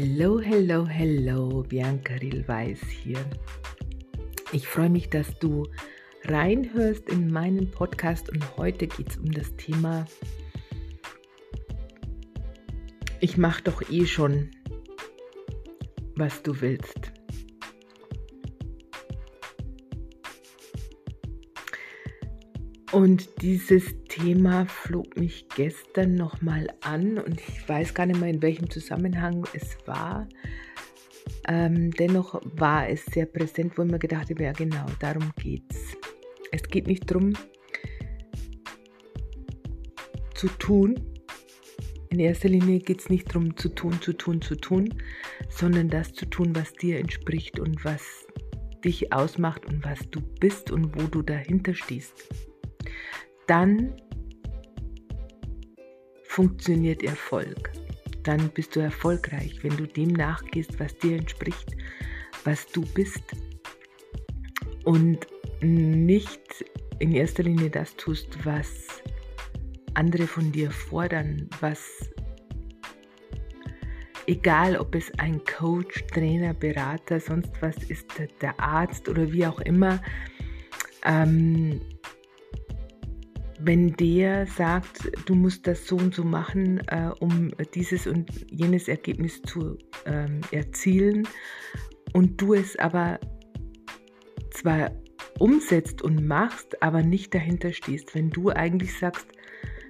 Hello, hello, hello, Bianca Rilweis hier. Ich freue mich, dass du reinhörst in meinen Podcast und heute geht es um das Thema Ich mache doch eh schon, was du willst. Und dieses Thema flog mich gestern nochmal an und ich weiß gar nicht mehr, in welchem Zusammenhang es war. Ähm, dennoch war es sehr präsent, wo ich mir gedacht habe, ja genau, darum geht's. Es geht nicht darum, zu tun. In erster Linie geht es nicht darum, zu tun, zu tun, zu tun, sondern das zu tun, was dir entspricht und was dich ausmacht und was du bist und wo du dahinter stehst dann funktioniert Erfolg. Dann bist du erfolgreich, wenn du dem nachgehst, was dir entspricht, was du bist und nicht in erster Linie das tust, was andere von dir fordern, was egal ob es ein Coach, Trainer, Berater, sonst was ist, der Arzt oder wie auch immer, ähm, wenn der sagt, du musst das so und so machen, äh, um dieses und jenes Ergebnis zu ähm, erzielen und du es aber zwar umsetzt und machst, aber nicht dahinter stehst, wenn du eigentlich sagst,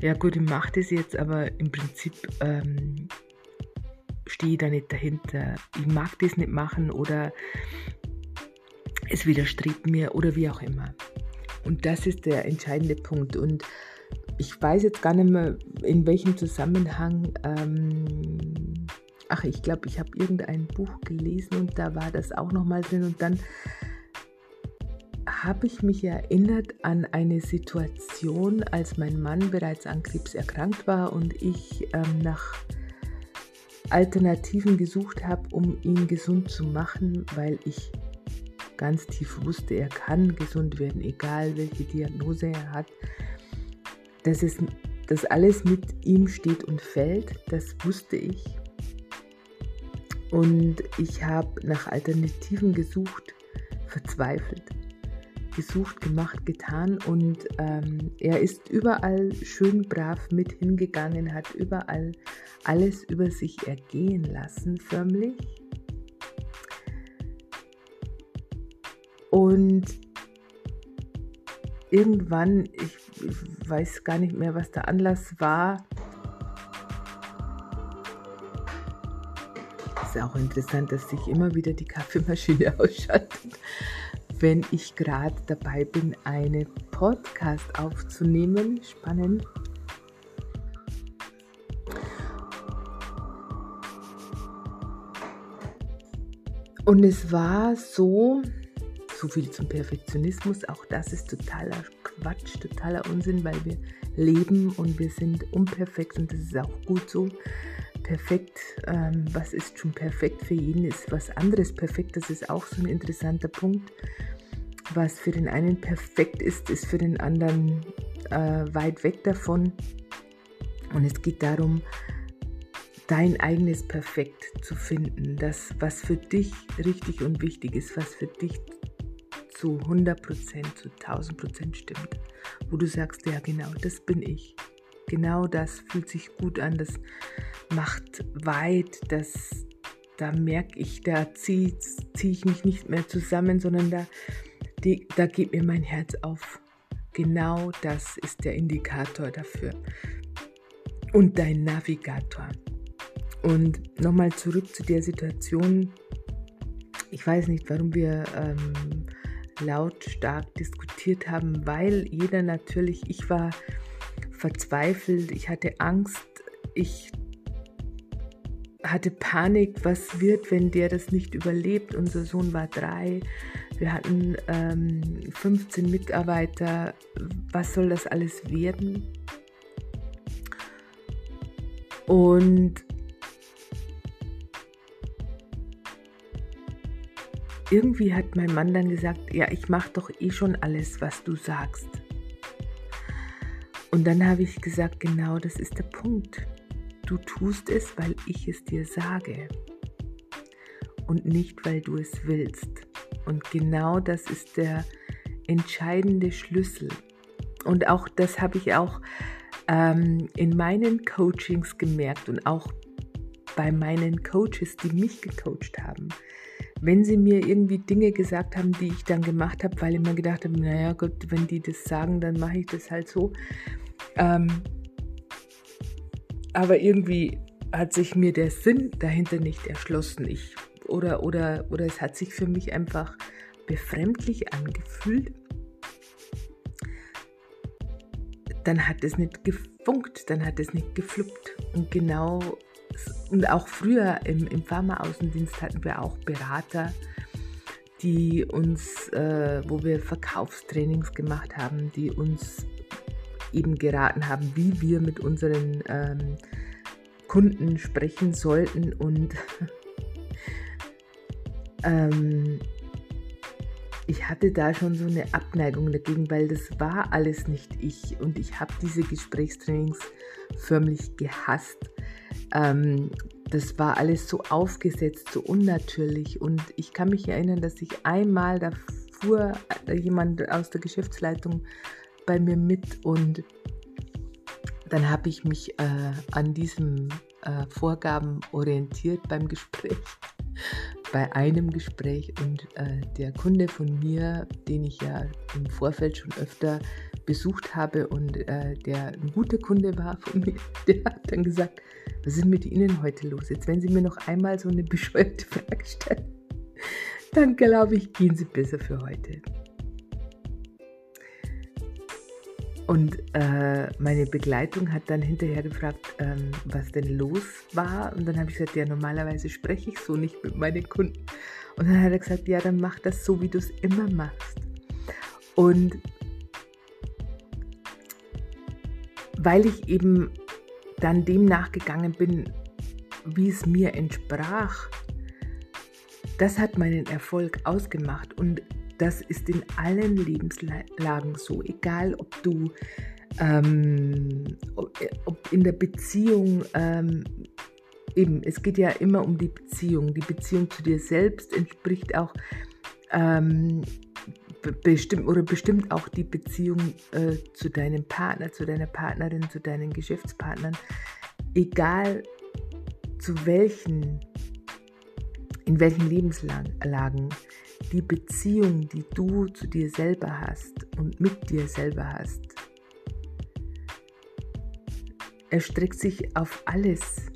ja gut, ich mache das jetzt, aber im Prinzip ähm, stehe ich da nicht dahinter, ich mag das nicht machen oder es widerstrebt mir oder wie auch immer. Und das ist der entscheidende Punkt. Und ich weiß jetzt gar nicht mehr, in welchem Zusammenhang. Ähm, ach, ich glaube, ich habe irgendein Buch gelesen und da war das auch nochmal drin. Und dann habe ich mich erinnert an eine Situation, als mein Mann bereits an Krebs erkrankt war und ich ähm, nach Alternativen gesucht habe, um ihn gesund zu machen, weil ich ganz tief wusste, er kann gesund werden, egal welche Diagnose er hat. Dass, es, dass alles mit ihm steht und fällt, das wusste ich. Und ich habe nach Alternativen gesucht, verzweifelt. Gesucht, gemacht, getan und ähm, er ist überall schön brav mit hingegangen, hat überall alles über sich ergehen lassen, förmlich Und irgendwann, ich, ich weiß gar nicht mehr, was der Anlass war, ist auch interessant, dass sich immer wieder die Kaffeemaschine ausschaltet, wenn ich gerade dabei bin, einen Podcast aufzunehmen. Spannend. Und es war so, zu viel zum Perfektionismus. Auch das ist totaler Quatsch, totaler Unsinn, weil wir leben und wir sind unperfekt und das ist auch gut so. Perfekt, ähm, was ist schon perfekt für jeden, ist was anderes perfekt. Das ist auch so ein interessanter Punkt. Was für den einen perfekt ist, ist für den anderen äh, weit weg davon. Und es geht darum, dein eigenes Perfekt zu finden, das, was für dich richtig und wichtig ist, was für dich zu 100%, zu 1000% stimmt. Wo du sagst, ja genau, das bin ich. Genau das fühlt sich gut an, das macht weit, das, da merke ich, da ziehe zieh ich mich nicht mehr zusammen, sondern da, die, da geht mir mein Herz auf. Genau das ist der Indikator dafür. Und dein Navigator. Und nochmal zurück zu der Situation. Ich weiß nicht, warum wir ähm, lautstark diskutiert haben, weil jeder natürlich, ich war verzweifelt, ich hatte Angst, ich hatte Panik, was wird, wenn der das nicht überlebt. Unser Sohn war drei, wir hatten ähm, 15 Mitarbeiter, was soll das alles werden? Und irgendwie hat mein Mann dann gesagt, ja, ich mache doch eh schon alles, was du sagst. Und dann habe ich gesagt, genau das ist der Punkt. Du tust es, weil ich es dir sage. und nicht, weil du es willst. Und genau das ist der entscheidende Schlüssel. Und auch das habe ich auch ähm, in meinen Coachings gemerkt und auch bei meinen Coaches, die mich gecoacht haben. Wenn sie mir irgendwie Dinge gesagt haben, die ich dann gemacht habe, weil ich mir gedacht habe, naja Gott, wenn die das sagen, dann mache ich das halt so. Ähm, aber irgendwie hat sich mir der Sinn dahinter nicht erschlossen. Ich, oder, oder, oder es hat sich für mich einfach befremdlich angefühlt. Dann hat es nicht gefunkt, dann hat es nicht gefluppt. Und genau, und auch früher im, im Pharmaaußendienst hatten wir auch Berater, die uns, äh, wo wir Verkaufstrainings gemacht haben, die uns eben geraten haben, wie wir mit unseren ähm, Kunden sprechen sollten und ähm, ich hatte da schon so eine Abneigung dagegen, weil das war alles nicht ich. Und ich habe diese Gesprächstrainings förmlich gehasst. Ähm, das war alles so aufgesetzt, so unnatürlich. Und ich kann mich erinnern, dass ich einmal, da fuhr jemand aus der Geschäftsleitung bei mir mit und dann habe ich mich äh, an diesen äh, Vorgaben orientiert beim Gespräch, bei einem Gespräch und äh, der Kunde von mir, den ich ja im Vorfeld schon öfter besucht habe und äh, der ein guter Kunde war von mir, der hat dann gesagt, was ist mit Ihnen heute los? Jetzt, wenn Sie mir noch einmal so eine bescheuerte Frage stellen, dann glaube ich, gehen Sie besser für heute. Und äh, meine Begleitung hat dann hinterher gefragt, ähm, was denn los war. Und dann habe ich gesagt, ja, normalerweise spreche ich so nicht mit meinen Kunden. Und dann hat er gesagt, ja, dann mach das so, wie du es immer machst. Und weil ich eben dann dem nachgegangen bin, wie es mir entsprach, das hat meinen Erfolg ausgemacht. Und das ist in allen Lebenslagen so, egal ob du ähm, ob in der Beziehung, ähm, eben, es geht ja immer um die Beziehung. Die Beziehung zu dir selbst entspricht auch ähm, bestimmt oder bestimmt auch die Beziehung äh, zu deinem Partner, zu deiner Partnerin, zu deinen Geschäftspartnern. Egal zu welchen, in welchen Lebenslagen die Beziehung, die du zu dir selber hast und mit dir selber hast, erstreckt sich auf alles,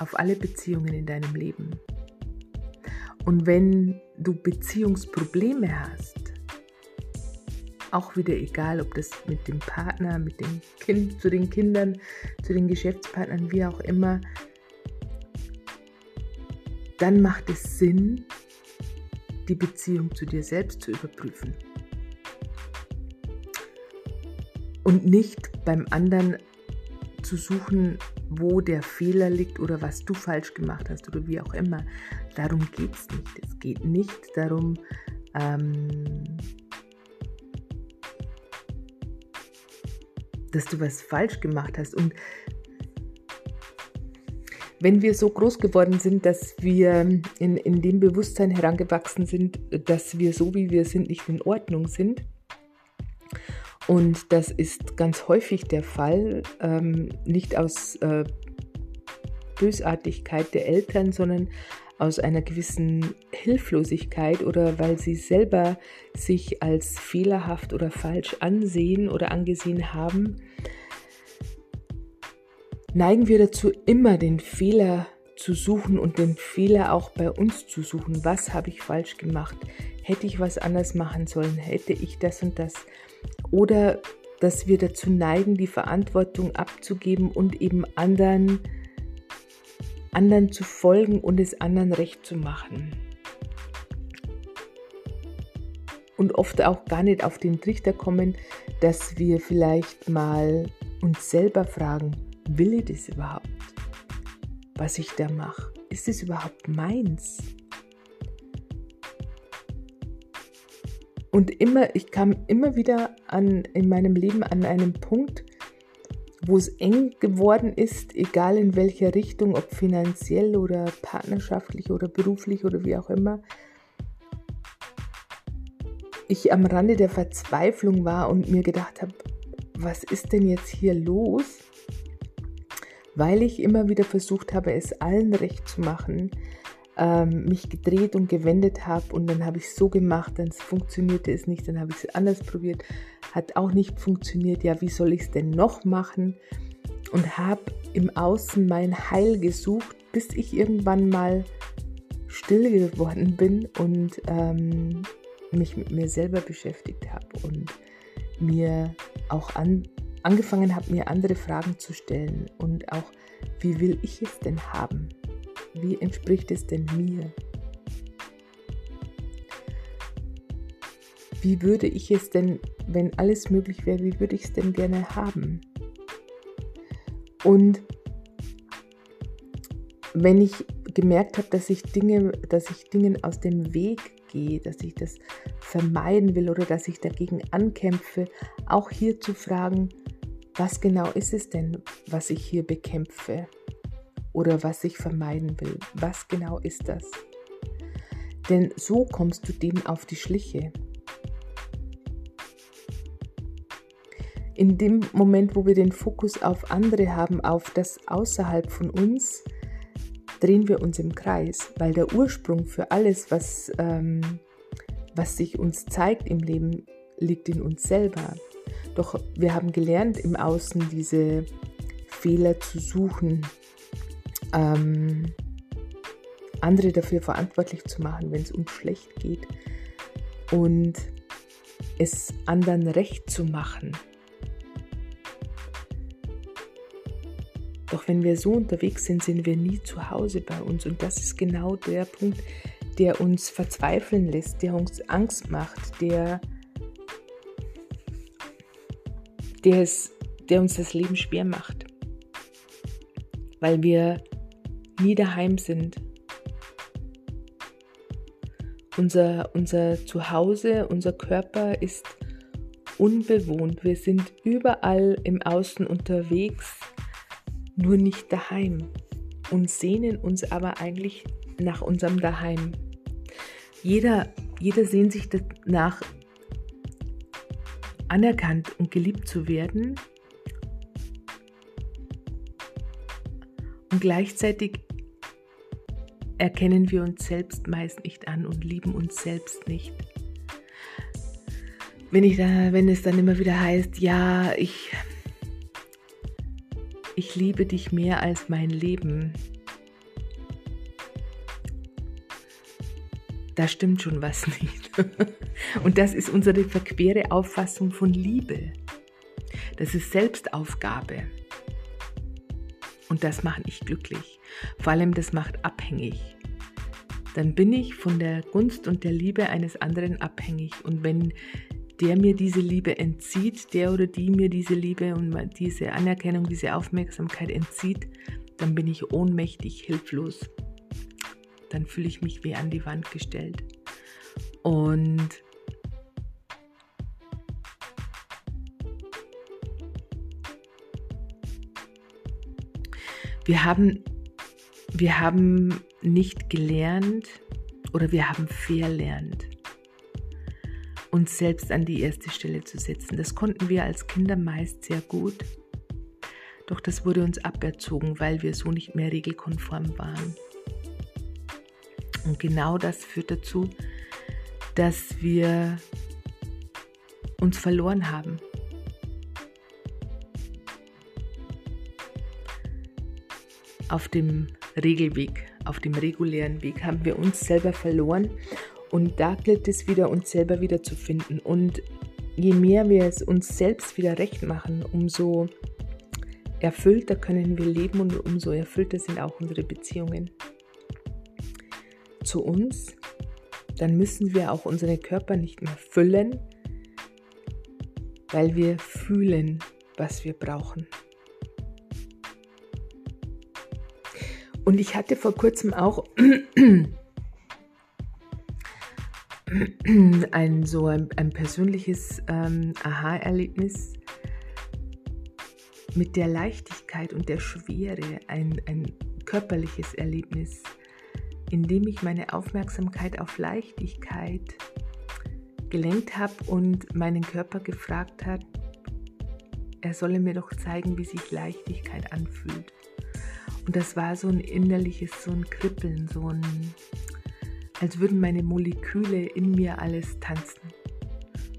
auf alle Beziehungen in deinem Leben. Und wenn du Beziehungsprobleme hast, auch wieder egal, ob das mit dem Partner, mit dem Kind, zu den Kindern, zu den Geschäftspartnern, wie auch immer, dann macht es Sinn, die Beziehung zu dir selbst zu überprüfen. Und nicht beim anderen zu suchen, wo der Fehler liegt oder was du falsch gemacht hast oder wie auch immer. Darum geht es nicht. Es geht nicht darum, ähm, dass du was falsch gemacht hast. Und wenn wir so groß geworden sind, dass wir in, in dem Bewusstsein herangewachsen sind, dass wir so wie wir sind nicht in Ordnung sind, und das ist ganz häufig der Fall, ähm, nicht aus äh, Bösartigkeit der Eltern, sondern aus einer gewissen Hilflosigkeit oder weil sie selber sich als fehlerhaft oder falsch ansehen oder angesehen haben, neigen wir dazu, immer den Fehler zu suchen und den Fehler auch bei uns zu suchen. Was habe ich falsch gemacht? Hätte ich was anders machen sollen? Hätte ich das und das? Oder dass wir dazu neigen, die Verantwortung abzugeben und eben anderen, anderen zu folgen und es anderen recht zu machen. Und oft auch gar nicht auf den Trichter kommen, dass wir vielleicht mal uns selber fragen, will ich das überhaupt? Was ich da mache? Ist es überhaupt meins? Und immer, ich kam immer wieder an, in meinem Leben an einen Punkt, wo es eng geworden ist, egal in welcher Richtung, ob finanziell oder partnerschaftlich oder beruflich oder wie auch immer, ich am Rande der Verzweiflung war und mir gedacht habe, was ist denn jetzt hier los? Weil ich immer wieder versucht habe, es allen recht zu machen, ähm, mich gedreht und gewendet habe und dann habe ich so gemacht, dann funktionierte es nicht, dann habe ich es anders probiert, hat auch nicht funktioniert, ja, wie soll ich es denn noch machen? Und habe im Außen mein Heil gesucht, bis ich irgendwann mal still geworden bin und ähm, mich mit mir selber beschäftigt habe und mir auch an, angefangen habe, mir andere Fragen zu stellen und auch, wie will ich es denn haben? Wie entspricht es denn mir? Wie würde ich es denn, wenn alles möglich wäre, wie würde ich es denn gerne haben? Und wenn ich gemerkt habe, dass ich Dinge, dass ich Dingen aus dem Weg gehe, dass ich das vermeiden will oder dass ich dagegen ankämpfe, auch hier zu fragen, was genau ist es denn, was ich hier bekämpfe? oder was ich vermeiden will. Was genau ist das? Denn so kommst du dem auf die Schliche. In dem Moment, wo wir den Fokus auf andere haben, auf das außerhalb von uns, drehen wir uns im Kreis, weil der Ursprung für alles, was, ähm, was sich uns zeigt im Leben, liegt in uns selber. Doch wir haben gelernt, im Außen diese Fehler zu suchen, ähm, andere dafür verantwortlich zu machen, wenn es uns schlecht geht und es anderen recht zu machen. Doch wenn wir so unterwegs sind, sind wir nie zu Hause bei uns. Und das ist genau der Punkt, der uns verzweifeln lässt, der uns Angst macht, der, der, es, der uns das Leben schwer macht. Weil wir nie daheim sind. Unser, unser Zuhause, unser Körper ist unbewohnt. Wir sind überall im Außen unterwegs, nur nicht daheim und sehnen uns aber eigentlich nach unserem Daheim. Jeder, jeder sehnt sich danach, anerkannt und geliebt zu werden. Und gleichzeitig erkennen wir uns selbst meist nicht an und lieben uns selbst nicht. Wenn, ich da, wenn es dann immer wieder heißt, ja, ich, ich liebe dich mehr als mein Leben, da stimmt schon was nicht. Und das ist unsere verquere Auffassung von Liebe. Das ist Selbstaufgabe. Und das macht nicht glücklich. Vor allem das macht abhängig. Dann bin ich von der Gunst und der Liebe eines anderen abhängig. Und wenn der mir diese Liebe entzieht, der oder die mir diese Liebe und diese Anerkennung, diese Aufmerksamkeit entzieht, dann bin ich ohnmächtig, hilflos. Dann fühle ich mich wie an die Wand gestellt. Und Wir haben, wir haben nicht gelernt oder wir haben verlernt, uns selbst an die erste Stelle zu setzen. Das konnten wir als Kinder meist sehr gut. Doch das wurde uns aberzogen, weil wir so nicht mehr regelkonform waren. Und genau das führt dazu, dass wir uns verloren haben. auf dem Regelweg, auf dem regulären Weg haben wir uns selber verloren und da gilt es wieder, uns selber wieder zu finden. Und je mehr wir es uns selbst wieder recht machen, umso erfüllter können wir leben und umso erfüllter sind auch unsere Beziehungen zu uns. Dann müssen wir auch unsere Körper nicht mehr füllen, weil wir fühlen, was wir brauchen. Und ich hatte vor kurzem auch ein so ein, ein persönliches ähm, Aha-Erlebnis. mit der Leichtigkeit und der Schwere ein, ein körperliches Erlebnis, in dem ich meine Aufmerksamkeit auf Leichtigkeit gelenkt habe und meinen Körper gefragt hat, er solle mir doch zeigen, wie sich Leichtigkeit anfühlt. Und das war so ein innerliches, so ein Kribbeln, so ein, als würden meine Moleküle in mir alles tanzen.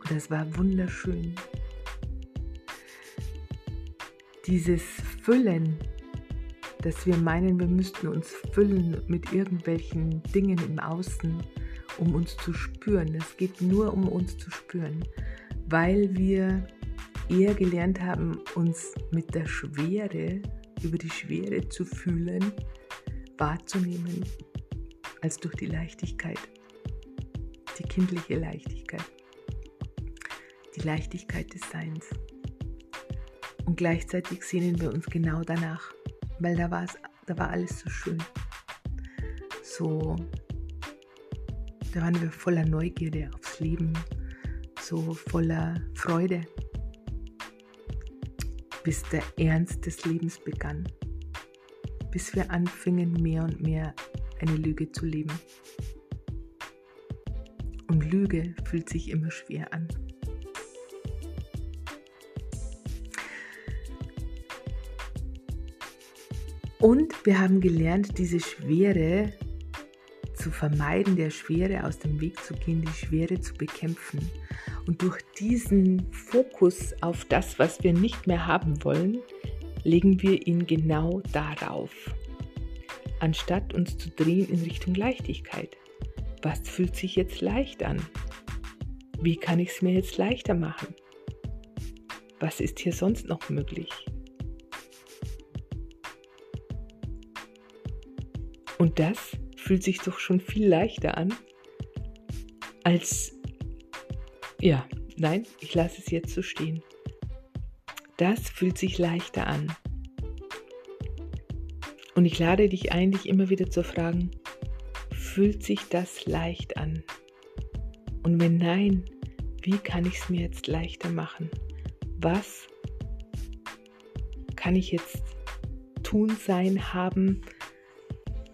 Und das war wunderschön. Dieses Füllen, dass wir meinen, wir müssten uns füllen mit irgendwelchen Dingen im Außen, um uns zu spüren. Es geht nur um uns zu spüren, weil wir eher gelernt haben, uns mit der Schwere, über die Schwere zu fühlen, wahrzunehmen, als durch die Leichtigkeit, die kindliche Leichtigkeit, die Leichtigkeit des Seins. Und gleichzeitig sehnen wir uns genau danach, weil da, war's, da war alles so schön. So, da waren wir voller Neugierde aufs Leben, so voller Freude bis der Ernst des Lebens begann, bis wir anfingen, mehr und mehr eine Lüge zu leben. Und Lüge fühlt sich immer schwer an. Und wir haben gelernt, diese Schwere zu vermeiden, der Schwere aus dem Weg zu gehen, die Schwere zu bekämpfen. Und durch diesen Fokus auf das, was wir nicht mehr haben wollen, legen wir ihn genau darauf, anstatt uns zu drehen in Richtung Leichtigkeit. Was fühlt sich jetzt leicht an? Wie kann ich es mir jetzt leichter machen? Was ist hier sonst noch möglich? Und das fühlt sich doch schon viel leichter an als ja, nein, ich lasse es jetzt so stehen. Das fühlt sich leichter an. Und ich lade dich ein, dich immer wieder zu fragen, fühlt sich das leicht an? Und wenn nein, wie kann ich es mir jetzt leichter machen? Was kann ich jetzt tun, sein, haben,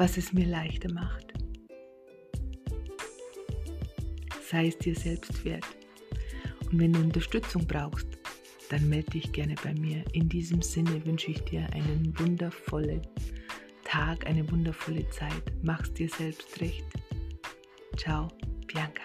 was es mir leichter macht? Sei es dir selbst wert. Und wenn du Unterstützung brauchst, dann melde dich gerne bei mir. In diesem Sinne wünsche ich dir einen wundervollen Tag, eine wundervolle Zeit. Mach's dir selbst recht. Ciao, Bianca.